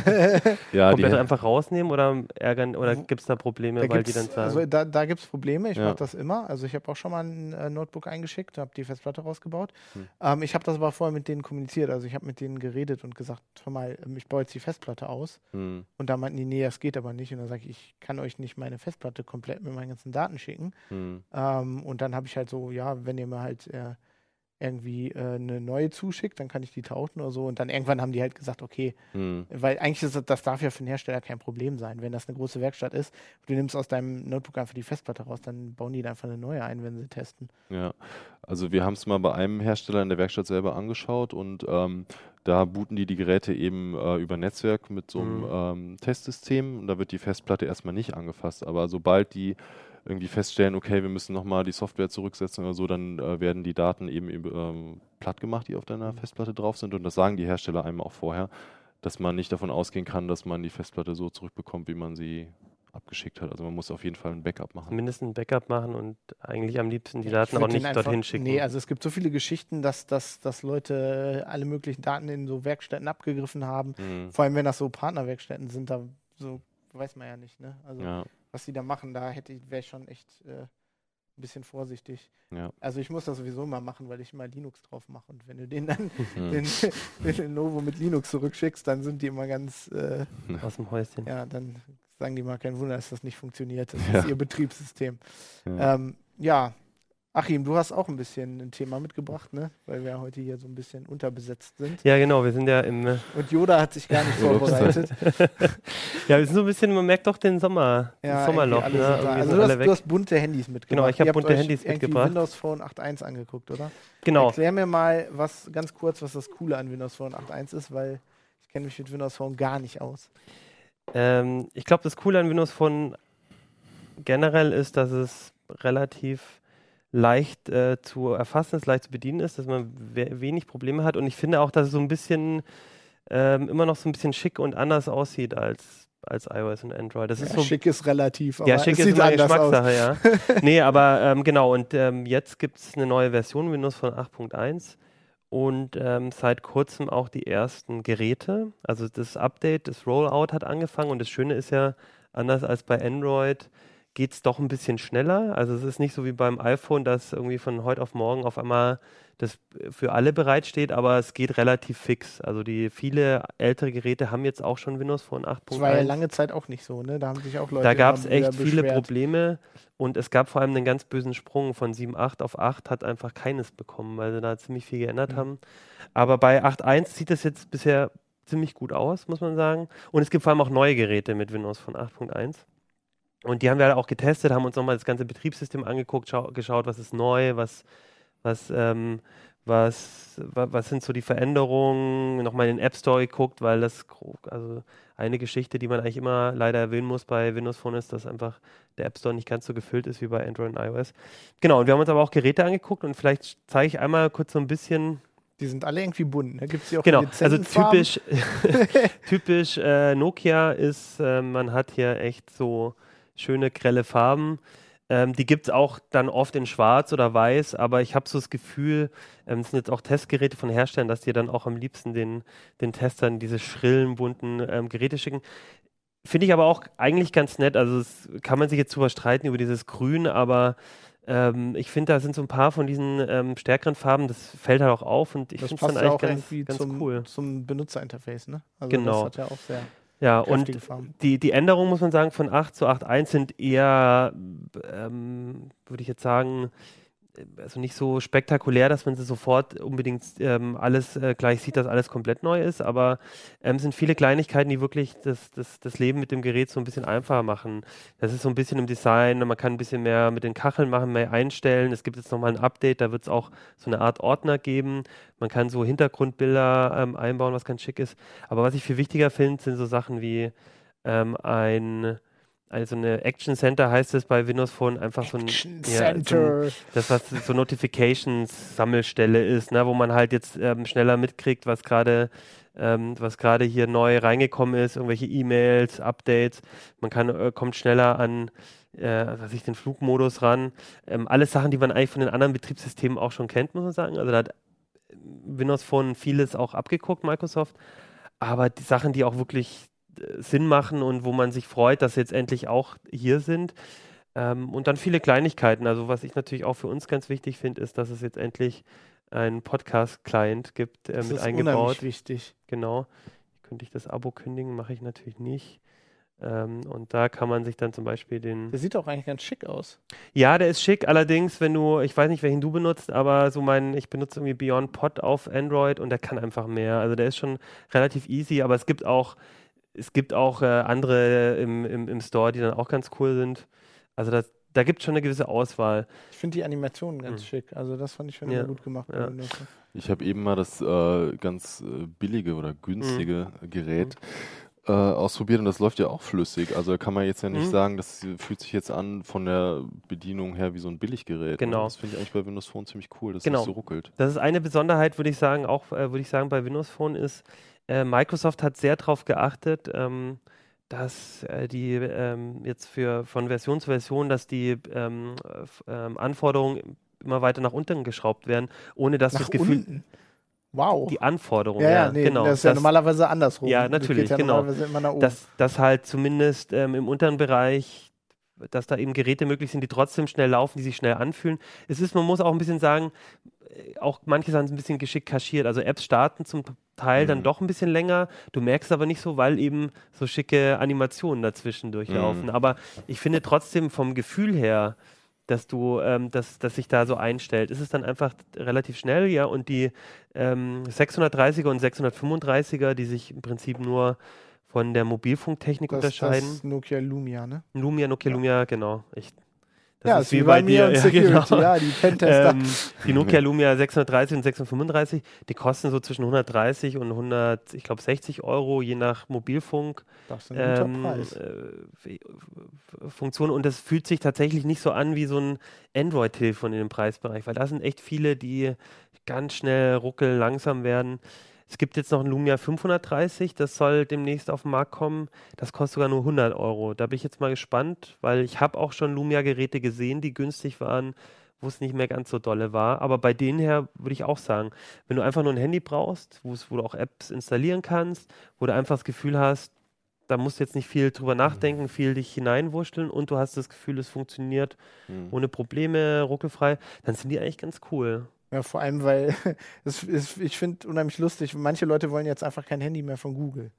ja die, komplett einfach rausnehmen oder ärgern oder gibt es da Probleme, Da weil die dann sagen? also da, da gibt es Probleme, ich Ja. mache das immer. Also ich habe auch schon mal ein äh, Notebook eingeschickt, habe die Festplatte rausgebaut. Hm. Ähm, ich habe das aber vorher mit denen kommuniziert. Also ich habe mit denen geredet und gesagt, hör mal, ähm, ich baue jetzt die Festplatte aus. hm, Und da meinten die, nee, das geht aber nicht. Und dann sage ich, ich kann euch nicht meine Festplatte komplett mit meinen ganzen Daten schicken. hm, Ähm, und dann habe ich halt so, ja, wenn ihr mir halt äh, irgendwie äh, eine neue zuschickt, dann kann ich die tauschen oder so. Und dann irgendwann haben die halt gesagt, okay, Hm. weil eigentlich ist das, das darf ja für den Hersteller kein Problem sein. Wenn das eine große Werkstatt ist, du nimmst aus deinem Notebook einfach die Festplatte raus, dann bauen die da einfach eine neue ein, wenn sie testen. Ja, also wir haben es mal bei einem Hersteller in der Werkstatt selber angeschaut und ähm, da booten die die Geräte eben äh, über Netzwerk mit so einem Mhm. ähm, Testsystem und da wird die Festplatte erstmal nicht angefasst. Aber sobald die irgendwie feststellen, okay, wir müssen nochmal die Software zurücksetzen oder so, dann äh, werden die Daten eben ähm, platt gemacht, die auf deiner Festplatte drauf sind und das sagen die Hersteller einem auch vorher, dass man nicht davon ausgehen kann, dass man die Festplatte so zurückbekommt, wie man sie abgeschickt hat. Also man muss auf jeden Fall ein Backup machen. Zumindest ein Backup machen und eigentlich am liebsten die Daten auch nicht einfach- dorthin schicken. Nee, also es gibt so viele Geschichten, dass, dass, dass Leute alle möglichen Daten in so Werkstätten abgegriffen haben. Mhm. Vor allem, wenn das so Partnerwerkstätten sind, da so weiß man ja nicht, ne? Also Ja, was die da machen, da hätte ich, wäre ich schon echt äh, ein bisschen vorsichtig. ja. Also ich muss das sowieso immer machen, weil ich immer Linux drauf mache. Und wenn du den dann Mhm. den, den Lenovo mit Linux zurückschickst, dann sind die immer ganz, äh, Aus dem Häuschen. ja, dann sagen die mal kein Wunder, dass das nicht funktioniert. Das Ja. ist ihr Betriebssystem. Ja. Ähm, ja, Achim, du hast auch ein bisschen ein Thema mitgebracht, ne? Weil wir heute hier so ein bisschen unterbesetzt sind. Ja, genau, wir sind ja im. äh, Und Yoda hat sich gar nicht vorbereitet. Ja, wir sind so ein bisschen, man merkt doch den Sommer, Ja, das Sommerloch. Ne? Also du hast, du hast bunte Handys mitgebracht. Genau, ich hab Ihr habt bunte euch Handys mitgebracht. Windows Phone 8.1 angeguckt, oder? genau. Erklär mir mal, was ganz kurz, was das Coole an Windows Phone 8.1 ist, weil ich kenne mich mit Windows Phone gar nicht aus. Ähm, ich glaube, das Coole an Windows Phone generell ist, dass es relativ leicht äh, zu erfassen ist, leicht zu bedienen ist, dass man we wenig Probleme hat. Und ich finde auch, dass es so ein bisschen ähm, immer noch so ein bisschen schick und anders aussieht als, als iOS und Android. Das ist Ja, so schick ist relativ, aber ja, schick ist sieht immer anders aus. Geschmackssache, ja. nee, aber ähm, genau, und ähm, jetzt gibt es eine neue Version Windows von 8.1 und ähm, seit kurzem auch die ersten Geräte. Also das Update, das Rollout hat angefangen und das Schöne ist ja, anders als bei Android, geht es doch ein bisschen schneller. Also es ist nicht so wie beim iPhone, dass irgendwie von heute auf morgen auf einmal das für alle bereitsteht, aber es geht relativ fix. Also die viele ältere Geräte haben jetzt auch schon Windows Phone 8.1. Das war ja lange Zeit auch nicht so, ne? Da haben sich auch Leute Da gab es echt viele. Probleme und es gab vor allem einen ganz bösen Sprung von 7.8 auf 8 hat einfach keines bekommen, weil sie da ziemlich viel geändert Mhm. haben. Aber bei 8.1 sieht es jetzt bisher ziemlich gut aus, muss man sagen. Und es gibt vor allem auch neue Geräte mit Windows von 8.1. Und die haben wir halt auch getestet, haben uns nochmal das ganze Betriebssystem angeguckt, schau geschaut, was ist neu, was, was, ähm, was, wa was sind so die Veränderungen, nochmal in den App Store geguckt, weil das, also eine Geschichte, die man eigentlich immer leider erwähnen muss bei Windows Phone ist, dass einfach der App Store nicht ganz so gefüllt ist wie bei Android und iOS. Genau, und wir haben uns aber auch Geräte angeguckt und vielleicht zeige ich einmal kurz so ein bisschen, Die sind alle irgendwie bunt, ne? Gibt es die auch Genau, also typisch, typisch äh, Nokia ist, äh, man hat hier echt so schöne grelle Farben. Ähm, die gibt es auch dann oft in schwarz oder weiß, aber ich habe so das Gefühl, ähm, es sind jetzt auch Testgeräte von Herstellern, dass die dann auch am liebsten den, den Testern diese schrillen, bunten ähm, Geräte schicken. Finde ich aber auch eigentlich ganz nett. Also es kann man sich jetzt drüber streiten über dieses Grün, aber ähm, ich finde, da sind so ein paar von diesen ähm, stärkeren Farben, das fällt halt auch auf und ich finde es dann eigentlich auch ganz, ganz zum, cool. zum Benutzerinterface, ne? Also Genau. das hat ja auch sehr Ja, und Farben. die, die Änderungen, muss man sagen, von 8 zu 8.1 sind eher, ähm, würde ich jetzt sagen, also nicht so spektakulär, dass man sie sofort unbedingt ähm, alles äh, gleich sieht, dass alles komplett neu ist, aber ähm, sind viele Kleinigkeiten, die wirklich das, das, das Leben mit dem Gerät so ein bisschen einfacher machen. Das ist so ein bisschen im Design, man kann ein bisschen mehr mit den Kacheln machen, mehr einstellen. Es gibt jetzt nochmal ein Update, da wird es auch so eine Art Ordner geben. Man kann so Hintergrundbilder ähm, einbauen, was ganz schick ist. Aber was ich viel wichtiger finde, sind so Sachen wie ähm, ein, also eine Action Center heißt es bei Windows Phone, einfach so ein, Action ja, so ein Center. das, was so Notifications-Sammelstelle ist, ne, wo man halt jetzt ähm, schneller mitkriegt, was gerade ähm, was gerade hier neu reingekommen ist, irgendwelche E-Mails, Updates. Man kann, äh, kommt schneller an äh, was ich, den Flugmodus ran. Ähm, alles Sachen, die man eigentlich von den anderen Betriebssystemen auch schon kennt, muss man sagen. Also da hat Windows Phone vieles auch abgeguckt, Microsoft. Aber die Sachen, die auch wirklich äh, Sinn machen und wo man sich freut, dass sie jetzt endlich auch hier sind. Ähm, und dann viele Kleinigkeiten. Also was ich natürlich auch für uns ganz wichtig finde, ist, dass es jetzt endlich einen Podcast-Client gibt, äh, Das mit ist eingebaut. wichtig. Genau. Könnte ich das Abo kündigen, mache ich natürlich nicht. Ähm, und da kann man sich dann zum Beispiel den. Der sieht auch eigentlich ganz schick aus. Ja, der ist schick. Allerdings, wenn du, ich weiß nicht, welchen du benutzt, aber so mein, ich benutze irgendwie Beyond Pod auf Android und der kann einfach mehr. Also der ist schon relativ easy, aber es gibt auch, es gibt auch äh, andere im, im, im Store, die dann auch ganz cool sind. Also das, da gibt es schon eine gewisse Auswahl. Ich finde die Animationen ganz Mhm. schick. Also das fand ich schon Ja, immer gut gemacht. bei ja. Windows. Ich habe eben mal das äh, ganz äh, billige oder günstige Gerät äh, ausprobiert und das läuft ja auch flüssig. Also da kann man jetzt ja nicht Mhm. sagen, das fühlt sich jetzt an von der Bedienung her wie so ein Billiggerät. Genau. Das finde ich eigentlich bei Windows Phone ziemlich cool, dass Genau. es nicht so ruckelt. Das ist eine Besonderheit, würde ich sagen, auch äh, würde ich sagen, bei Windows Phone ist, äh, Microsoft hat sehr darauf geachtet, ähm, dass äh, die ähm, jetzt für von Version zu Version, dass die ähm, äh, ähm, Anforderungen immer weiter nach unten geschraubt werden, ohne dass Nach das Gefühl, unten. Wow. die Anforderungen, ja, ja, nee, genau, das ist ja dass- normalerweise andersrum. Ja, Das natürlich, ja genau. dass, dass halt zumindest ähm, im unteren Bereich, dass da eben Geräte möglich sind, die trotzdem schnell laufen, die sich schnell anfühlen. Es ist, man muss auch ein bisschen sagen, auch manche sind ein bisschen geschickt kaschiert. Also Apps starten zum Teil dann Mhm. doch ein bisschen länger. Du merkst aber nicht so, weil eben so schicke Animationen dazwischen durchlaufen. Mhm. Aber ich finde trotzdem vom Gefühl her, dass du, ähm, dass, dass sich da so einstellt, ist es dann einfach relativ schnell, ja. Und die ähm, 630er und 635er, die sich im Prinzip nur von der Mobilfunktechnik das, unterscheiden. das Nokia Lumia, ne? Lumia, Nokia Lumia, genau. Ich, das ja, ist wie bei dir. und ja, Security, genau. ja, die Pentester. Ähm, die Nokia Lumia 630 und 635, die kosten so zwischen 130 und 100, ich glaube 60 Euro, je nach Mobilfunk. das ist ein guter Ähm, Preis. äh, F- Funktion und das fühlt sich tatsächlich nicht so an wie so ein Android-Telefon in dem Preisbereich, weil da sind echt viele, die ganz schnell ruckeln, langsam werden. Es gibt jetzt noch ein Lumia 530, das soll demnächst auf den Markt kommen. Das kostet sogar nur 100 Euro. Da bin ich jetzt mal gespannt, weil ich habe auch schon Lumia-Geräte gesehen, die günstig waren, wo es nicht mehr ganz so dolle war. Aber bei denen her würde ich auch sagen, wenn du einfach nur ein Handy brauchst, wo du auch Apps installieren kannst, wo du einfach das Gefühl hast, da musst du jetzt nicht viel drüber nachdenken, viel dich hineinwurschteln und du hast das Gefühl, es funktioniert Mhm. ohne Probleme, ruckelfrei, dann sind die eigentlich ganz cool. Ja, vor allem, weil es ist, ich finde unheimlich lustig, manche Leute wollen jetzt einfach kein Handy mehr von Google.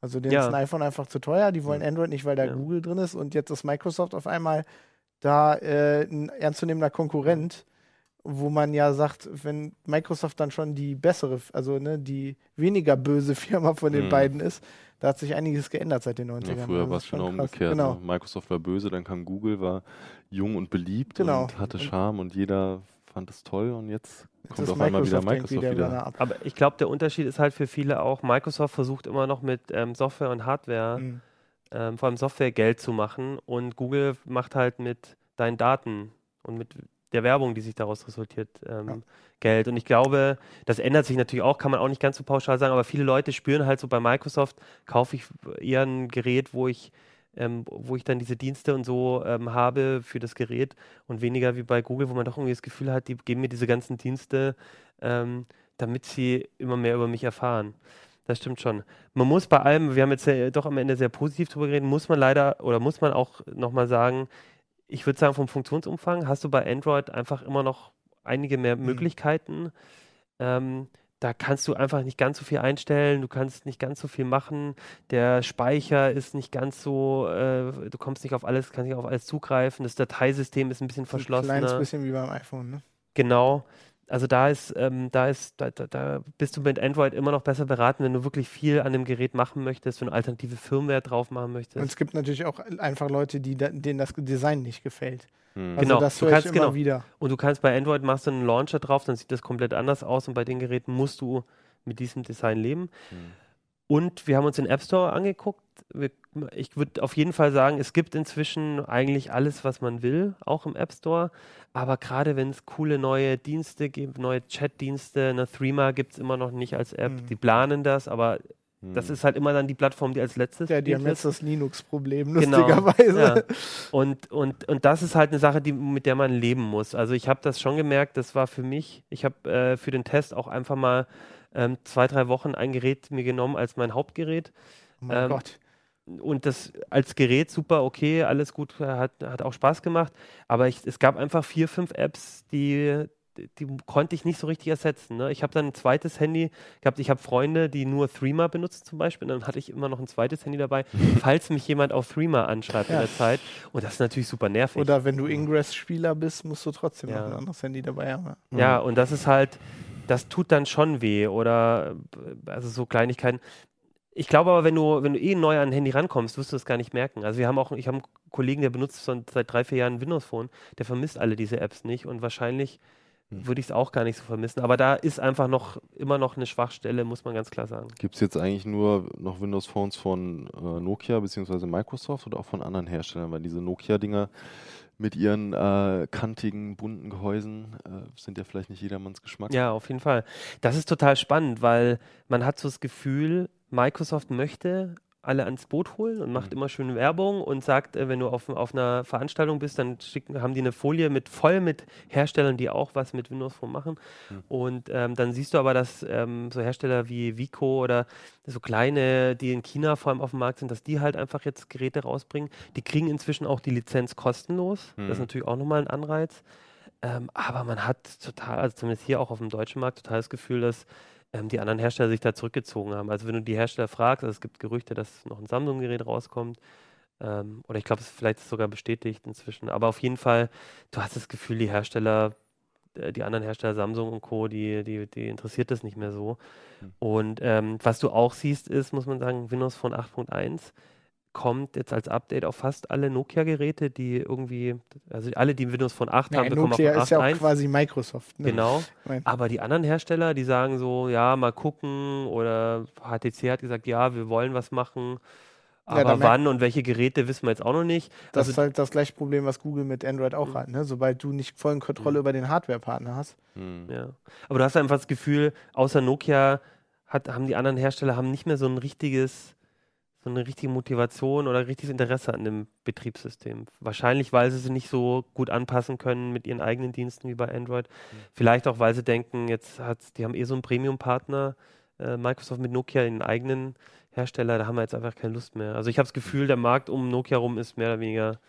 Also denen Ja. ist ein iPhone einfach zu teuer, die wollen Android nicht, weil da Ja. Google drin ist und jetzt ist Microsoft auf einmal da äh, ein ernstzunehmender Konkurrent, wo man ja sagt, wenn Microsoft dann schon die bessere, also ne, die weniger böse Firma von den Mhm. beiden ist, da hat sich einiges geändert seit den 90ern. Ja, früher Also war es genau umgekehrt. Genau. Ne? Microsoft war böse, dann kam Google, war jung und beliebt Genau. und hatte Charme und jeder fand es toll und jetzt Jetzt kommt ist auf einmal wieder Microsoft Microsoft wieder. Runner-up. Aber ich glaube, der Unterschied ist halt für viele auch, Microsoft versucht immer noch mit ähm, Software und Hardware, Mhm. ähm, vor allem Software, Geld zu machen und Google macht halt mit deinen Daten und mit der Werbung, die sich daraus resultiert, ähm, Ja. Geld. Und ich glaube, das ändert sich natürlich auch, kann man auch nicht ganz so pauschal sagen, aber viele Leute spüren halt so bei Microsoft, kaufe ich eher ein Gerät, wo ich ähm, wo ich dann diese Dienste und so ähm, habe für das Gerät und weniger wie bei Google, wo man doch irgendwie das Gefühl hat, die geben mir diese ganzen Dienste, ähm, damit sie immer mehr über mich erfahren. Das stimmt schon. Man muss bei allem, wir haben jetzt ja doch am Ende sehr positiv drüber geredet, muss man leider oder muss man auch nochmal sagen, ich würde sagen, vom Funktionsumfang hast du bei Android einfach immer noch einige mehr Möglichkeiten. Ähm, da kannst du einfach nicht ganz so viel einstellen, du kannst nicht ganz so viel machen. Der Speicher ist nicht ganz so, äh, du kommst nicht auf alles, kannst nicht auf alles zugreifen. Das Dateisystem ist ein bisschen Ein kleines bisschen wie beim iPhone, ne? Genau. Also da ist, ähm, da ist, da, da, da bist du mit Android immer noch besser beraten, wenn du wirklich viel an dem Gerät machen möchtest, wenn du alternative Firmware drauf machen möchtest. Und es gibt natürlich auch einfach Leute, die, da- denen das Design nicht gefällt. Hm. Also Genau, das du kannst- immer genau. wieder. Und du kannst bei Android machst du einen Launcher drauf, dann sieht das komplett anders aus und bei den Geräten musst du mit diesem Design leben. Hm. Und wir haben uns den App Store angeguckt. Wir, ich würde auf jeden Fall sagen, es gibt inzwischen eigentlich alles, was man will, auch im App Store. Aber gerade wenn es coole neue Dienste gibt, neue Chat-Dienste, eine Threema gibt es immer noch nicht als App. Mhm. Die planen das, aber das Hm. ist halt immer dann die Plattform, die als letztes Ja, die haben jetzt das Linux-Problem, Genau, lustigerweise. ja. Und, und, und das ist halt eine Sache, die, mit der man leben muss. Also ich habe das schon gemerkt, das war für mich, ich habe äh, für den Test auch einfach mal ähm, zwei, drei Wochen ein Gerät mir genommen als mein Hauptgerät. Oh mein Ähm, Gott. Und das als Gerät super, okay, alles gut, hat, hat auch Spaß gemacht. Aber ich, es gab einfach vier, fünf Apps, die, die konnte ich nicht so richtig ersetzen. Ne? Ich habe dann ein zweites Handy gehabt. Ich habe Freunde, die nur Threema benutzen zum Beispiel. Und dann hatte ich immer noch ein zweites Handy dabei, falls mich jemand auf Threema anschreibt Ja. in der Zeit. Und das ist natürlich super nervig. Oder wenn du Ingress-Spieler bist, musst du trotzdem Ja. noch ein anderes Handy dabei haben. ja. Ja, und das ist halt, das tut dann schon weh. Oder also so Kleinigkeiten. Ich glaube aber, wenn du, wenn du eh neu an ein Handy rankommst, wirst du das gar nicht merken. Also wir haben auch, ich habe einen Kollegen, der benutzt schon seit drei, vier Jahren ein Windows Phone, der vermisst alle diese Apps nicht und wahrscheinlich Hm. würde ich es auch gar nicht so vermissen. Aber da ist einfach noch immer noch eine Schwachstelle, muss man ganz klar sagen. Gibt es jetzt eigentlich nur noch Windows Phones von äh, Nokia bzw. Microsoft oder auch von anderen Herstellern? Weil diese Nokia-Dinger mit ihren äh, kantigen, bunten Gehäusen äh, sind ja vielleicht nicht jedermanns Geschmack. Ja, auf jeden Fall. Das ist total spannend, weil man hat so das Gefühl, Microsoft möchte alle ans Boot holen und macht Mhm. immer schön Werbung und sagt, äh, wenn du auf, auf einer Veranstaltung bist, dann schicken, haben die eine Folie mit voll mit Herstellern, die auch was mit Windows Phone machen. Mhm. Und ähm, dann siehst du aber, dass ähm, so Hersteller wie Vico oder so kleine, die in China vor allem auf dem Markt sind, dass die halt einfach jetzt Geräte rausbringen. Die kriegen inzwischen auch die Lizenz kostenlos. Das ist Mhm. natürlich auch nochmal ein Anreiz. Ähm, aber man hat total, also zumindest hier auch auf dem deutschen Markt, total das Gefühl, dass ähm, die anderen Hersteller sich da zurückgezogen haben. Also wenn du die Hersteller fragst, also es gibt Gerüchte, dass noch ein Samsung-Gerät rauskommt. Ähm, oder ich glaube, es ist vielleicht sogar bestätigt inzwischen. Aber auf jeden Fall, du hast das Gefühl, die Hersteller, äh, die anderen Hersteller, Samsung und Co., die, die, die interessiert das nicht mehr so. Hm. Und ähm, was du auch siehst, ist, muss man sagen, Windows Phone 8.1 kommt jetzt als Update auf fast alle Nokia-Geräte, die irgendwie, also alle, die Windows Phone 8 haben, Ja, bekommen Nokia auch ist ja auch 8.1. quasi Microsoft. Ne? Genau. Aber die anderen Hersteller, die sagen so, ja, mal gucken oder HTC hat gesagt, ja, wir wollen was machen. Ja, Aber merkt- wann und welche Geräte wissen wir jetzt auch noch nicht. das Also, ist halt das gleiche Problem, was Google mit Android auch Mhm. hat. Ne? Sobald du nicht vollen Kontrolle Mhm. über den Hardware-Partner hast. Hm. ja. Aber du hast einfach das Gefühl, außer Nokia hat, haben die anderen Hersteller haben nicht mehr so ein richtiges, so eine richtige Motivation oder richtiges Interesse an dem Betriebssystem. Wahrscheinlich, weil sie sie nicht so gut anpassen können mit ihren eigenen Diensten wie bei Android. Vielleicht auch, weil sie denken, jetzt hat, die haben eh so einen Premium-Partner, äh, Microsoft mit Nokia, den eigenen Hersteller, da haben wir jetzt einfach keine Lust mehr. Also ich habe das Gefühl, der Markt um Nokia rum ist mehr oder weniger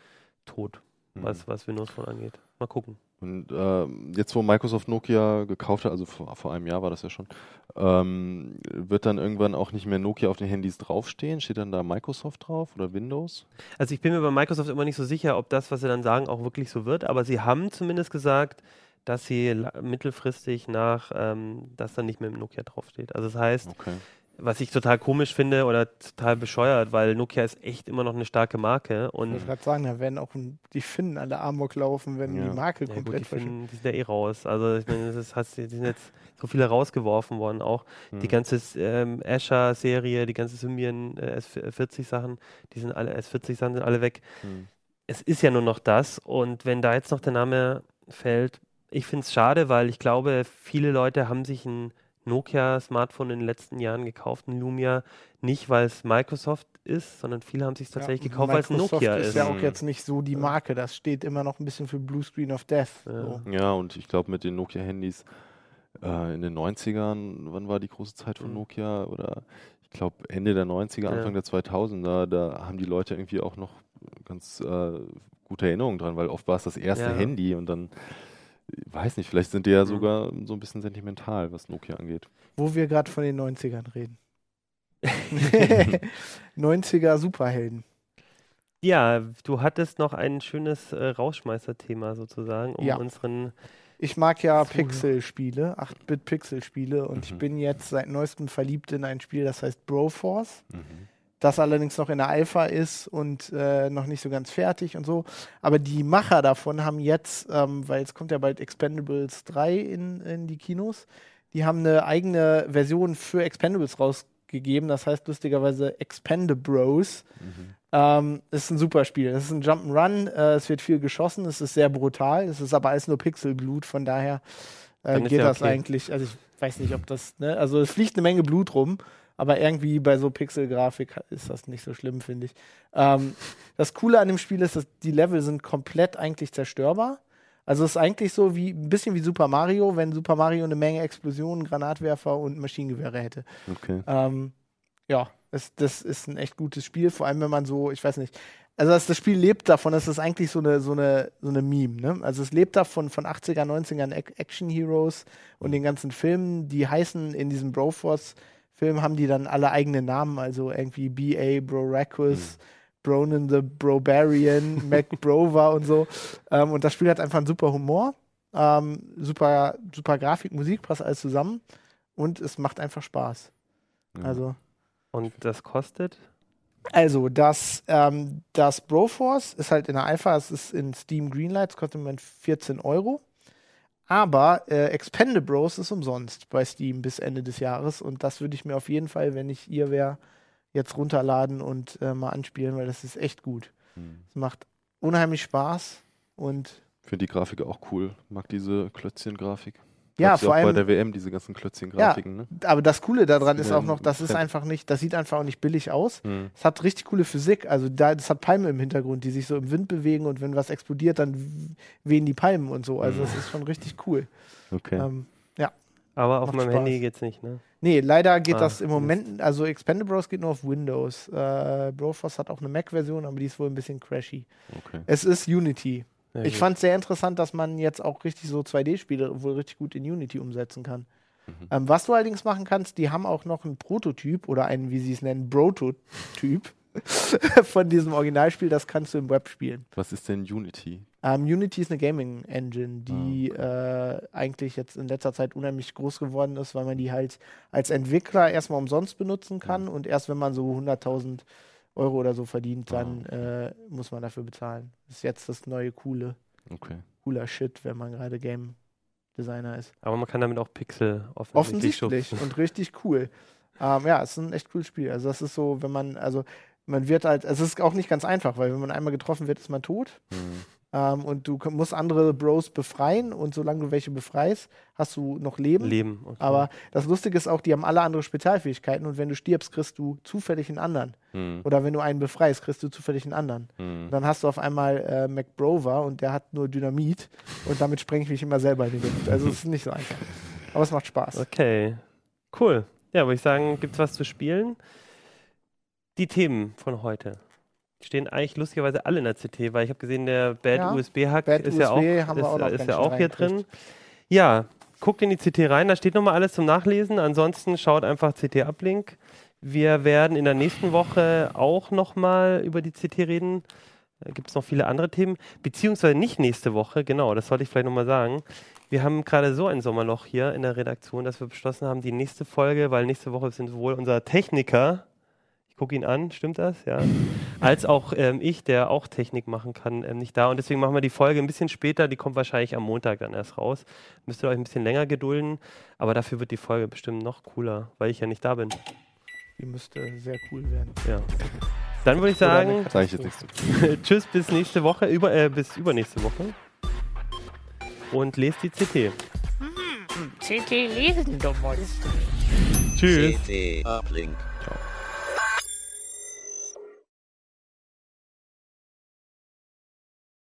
tot, Hm. was, was Windows Phone angeht. Mal gucken. Und ähm, jetzt, wo Microsoft Nokia gekauft hat, also vor, vor einem Jahr war das ja schon, ähm, wird dann irgendwann auch nicht mehr Nokia auf den Handys draufstehen? Steht dann da Microsoft drauf oder Windows? Also ich bin mir bei Microsoft immer nicht so sicher, ob das, was sie dann sagen, auch wirklich so wird, aber sie haben zumindest gesagt, dass sie mittelfristig nach, ähm, dass dann nicht mehr Nokia draufsteht. Also das heißt, Okay. Was ich total komisch finde oder total bescheuert, weil Nokia ist echt immer noch eine starke Marke Ich und wollte gerade sagen, da werden auch die Finnen alle Amok laufen, wenn Ja. die Marke ja, gut, die, komplett verschwindet. finden, die sind ja eh raus. Also ich meine, das hast, die sind jetzt so viele rausgeworfen worden auch. Die Hm. ganze ähm, Azure-Serie, die ganze Symbian äh, S40-Sachen, die sind alle, S40-Sachen sind alle weg. Hm. es ist ja nur noch das. Und wenn da jetzt noch der Name fällt, ich finde es schade, weil ich glaube, viele Leute haben sich ein Nokia-Smartphone in den letzten Jahren gekauft, ein Lumia, nicht weil es Microsoft ist, sondern viele haben sich tatsächlich Ja, gekauft, weil es Nokia ist ist. ja auch jetzt nicht so die Marke. Das steht immer noch ein bisschen für Blue Screen of Death. Ja. So. Ja, und ich glaube, mit den Nokia-Handys äh, in den 90ern, wann war die große Zeit von Mhm. Nokia? Oder ich glaube, Ende der 90er, Ja. Anfang der 2000er, da haben die Leute irgendwie auch noch ganz äh, gute Erinnerungen dran, weil oft war es das erste Ja. Handy und dann, weiß nicht, vielleicht sind die ja Mhm. sogar so ein bisschen sentimental, was Nokia angeht. Wo wir gerade von den 90ern reden. 90er Superhelden. Ja, du hattest noch ein schönes äh, Rausschmeißer-Thema sozusagen, um Ja. unseren. Ich mag ja. Pixel-Spiele, 8-Bit-Pixel-Spiele und ich Mhm. bin jetzt seit neuestem verliebt in ein Spiel, das heißt Broforce. Mhm. Das allerdings noch in der Alpha ist und äh, noch nicht so ganz fertig und so. Aber die Macher davon haben jetzt, ähm, weil es kommt ja bald Expendables 3 in, in die Kinos, die haben eine eigene Version für Expendables rausgegeben. Das heißt lustigerweise Expendabros. Mhm. Ähm, ist ein super Spiel. Es ist ein Jump'n'Run, äh, es wird viel geschossen, es ist sehr brutal, es ist aber alles nur Pixelblut, von daher äh, geht ja das okay. eigentlich, also ich weiß nicht, ob das, ne, also es fliegt eine Menge Blut rum, aber irgendwie bei so Pixelgrafik ist das nicht so schlimm, finde ich. Ähm, das Coole an dem Spiel ist, dass die Level sind komplett eigentlich zerstörbar. Also es ist eigentlich so wie ein bisschen wie Super Mario, wenn Super Mario eine Menge Explosionen, Granatwerfer und Maschinengewehre hätte. Okay. Ähm, ja, das, das ist ein echt gutes Spiel, vor allem wenn man so, ich weiß nicht, also das, das Spiel lebt davon, es ist eigentlich so eine, so eine, so eine Meme, ne? Also es lebt davon von 80er, 90ern Action Heroes und den ganzen Filmen, die heißen in diesem Broforce-Film, haben die dann alle eigene Namen, also irgendwie B.A. Broracus, Bronan the Brobarian, Mac Brover und so. Ähm, und das Spiel hat einfach einen super Humor, ähm, super, super Grafik, Musik, passt alles zusammen und es macht einfach Spaß. Ja. Also. Und das kostet? Also, das, ähm, das Broforce ist halt in der Alpha, es ist in Steam Greenlights, kostet im Moment 14 Euro. Aber äh, Expendabros ist umsonst bei Steam bis Ende des Jahres und das würde ich mir auf jeden Fall, wenn ich ihr wäre, jetzt runterladen und äh, mal anspielen, weil das ist echt gut. Hm. Es macht unheimlich Spaß und Finde die Grafik auch cool. Mag diese Klötzchen-Grafik. Ja, Gab's vor auch bei allem, der WM diese ganzen Klötzchen-Grafiken, ne? aber das Coole daran ist auch noch, das ist einfach nicht, das sieht einfach auch nicht billig aus. Hm. Es hat richtig coole Physik. Also da, das hat Palmen im Hintergrund, die sich so im Wind bewegen und wenn was explodiert, dann wehen die Palmen und so. Also Mhm. das ist schon richtig cool. Okay. Ähm, Aber auf Macht meinem Spaß. Handy geht's nicht, ne? nee, leider geht Ah, das im Moment, also Expendabros geht nur auf Windows. Äh, Broforce hat auch eine Mac-Version, aber die ist wohl ein bisschen crashy. okay. Es ist Unity. Ja, ich fand es sehr interessant, dass man jetzt auch richtig so 2D-Spiele wohl richtig gut in Unity umsetzen kann. Mhm. Ähm, was du allerdings machen kannst, die haben auch noch einen Prototyp oder einen, wie sie es nennen, Prototyp von diesem Originalspiel, das kannst du im Web spielen. Was ist denn Unity? Ähm, Unity ist eine Gaming-Engine, die äh, eigentlich jetzt in letzter Zeit unheimlich groß geworden ist, weil man die halt als Entwickler erstmal umsonst benutzen kann und erst wenn man so 100.000 Euro oder so verdient, dann äh, muss man dafür bezahlen. Das ist jetzt das neue coole, Okay. cooler Shit, wenn man gerade Game Designer ist. Aber man kann damit auch Pixel offensichtlich, Offensichtlich schubsen. und richtig cool. Ähm, ja, es ist ein echt cooles Spiel. Also das ist so, wenn man, also man wird halt, es ist auch nicht ganz einfach, weil wenn man einmal getroffen wird, ist man tot. Hm. Ähm, und du musst andere Bros befreien und solange du welche befreist, hast du noch Leben. Leben. Okay. Aber das Lustige ist auch, die haben alle andere Spezialfähigkeiten und wenn du stirbst, kriegst du zufällig einen anderen. Hm. Oder wenn du einen befreist, kriegst du zufällig einen anderen. Hm. Dann hast du auf einmal äh, McBrover und der hat nur Dynamit und damit spreng ich mich immer selber in die Luft. Also es ist nicht so einfach. Aber es macht Spaß. Okay. Cool. Ja, würde ich sagen, gibt's was zu spielen? Die Themen von heute. Stehen eigentlich lustigerweise alle in der CT, weil ich habe gesehen, der Bad Ja, USB-Hack Bad ist, ja auch, USB haben wir ist, auch ist ja auch hier drin. Ja, guckt in die CT rein, da steht nochmal alles zum Nachlesen. Ansonsten schaut einfach CT-Uplink. Wir werden in der nächsten Woche auch nochmal über die CT reden. Da gibt es noch viele andere Themen, beziehungsweise nicht nächste Woche, genau, das sollte ich vielleicht nochmal sagen. Wir haben gerade so ein Sommerloch hier in der Redaktion, dass wir beschlossen haben, die nächste Folge, weil nächste Woche sind sowohl unser Techniker, ich gucke ihn an, stimmt das? Ja. Als auch ähm, ich, der auch Technik machen kann, ähm, nicht da. Und deswegen machen wir die Folge ein bisschen später, die kommt wahrscheinlich am Montag dann erst raus. Müsst ihr euch ein bisschen länger gedulden, aber dafür wird die Folge bestimmt noch cooler, weil ich ja nicht da bin. Die müsste sehr cool werden. Ja. Dann würde ich sagen, Sag ich. Tschüss, bis nächste Woche, über, äh, bis übernächste Woche. Und lest die CT. CT lesen, du Monster. Tschüss. CT Uplink.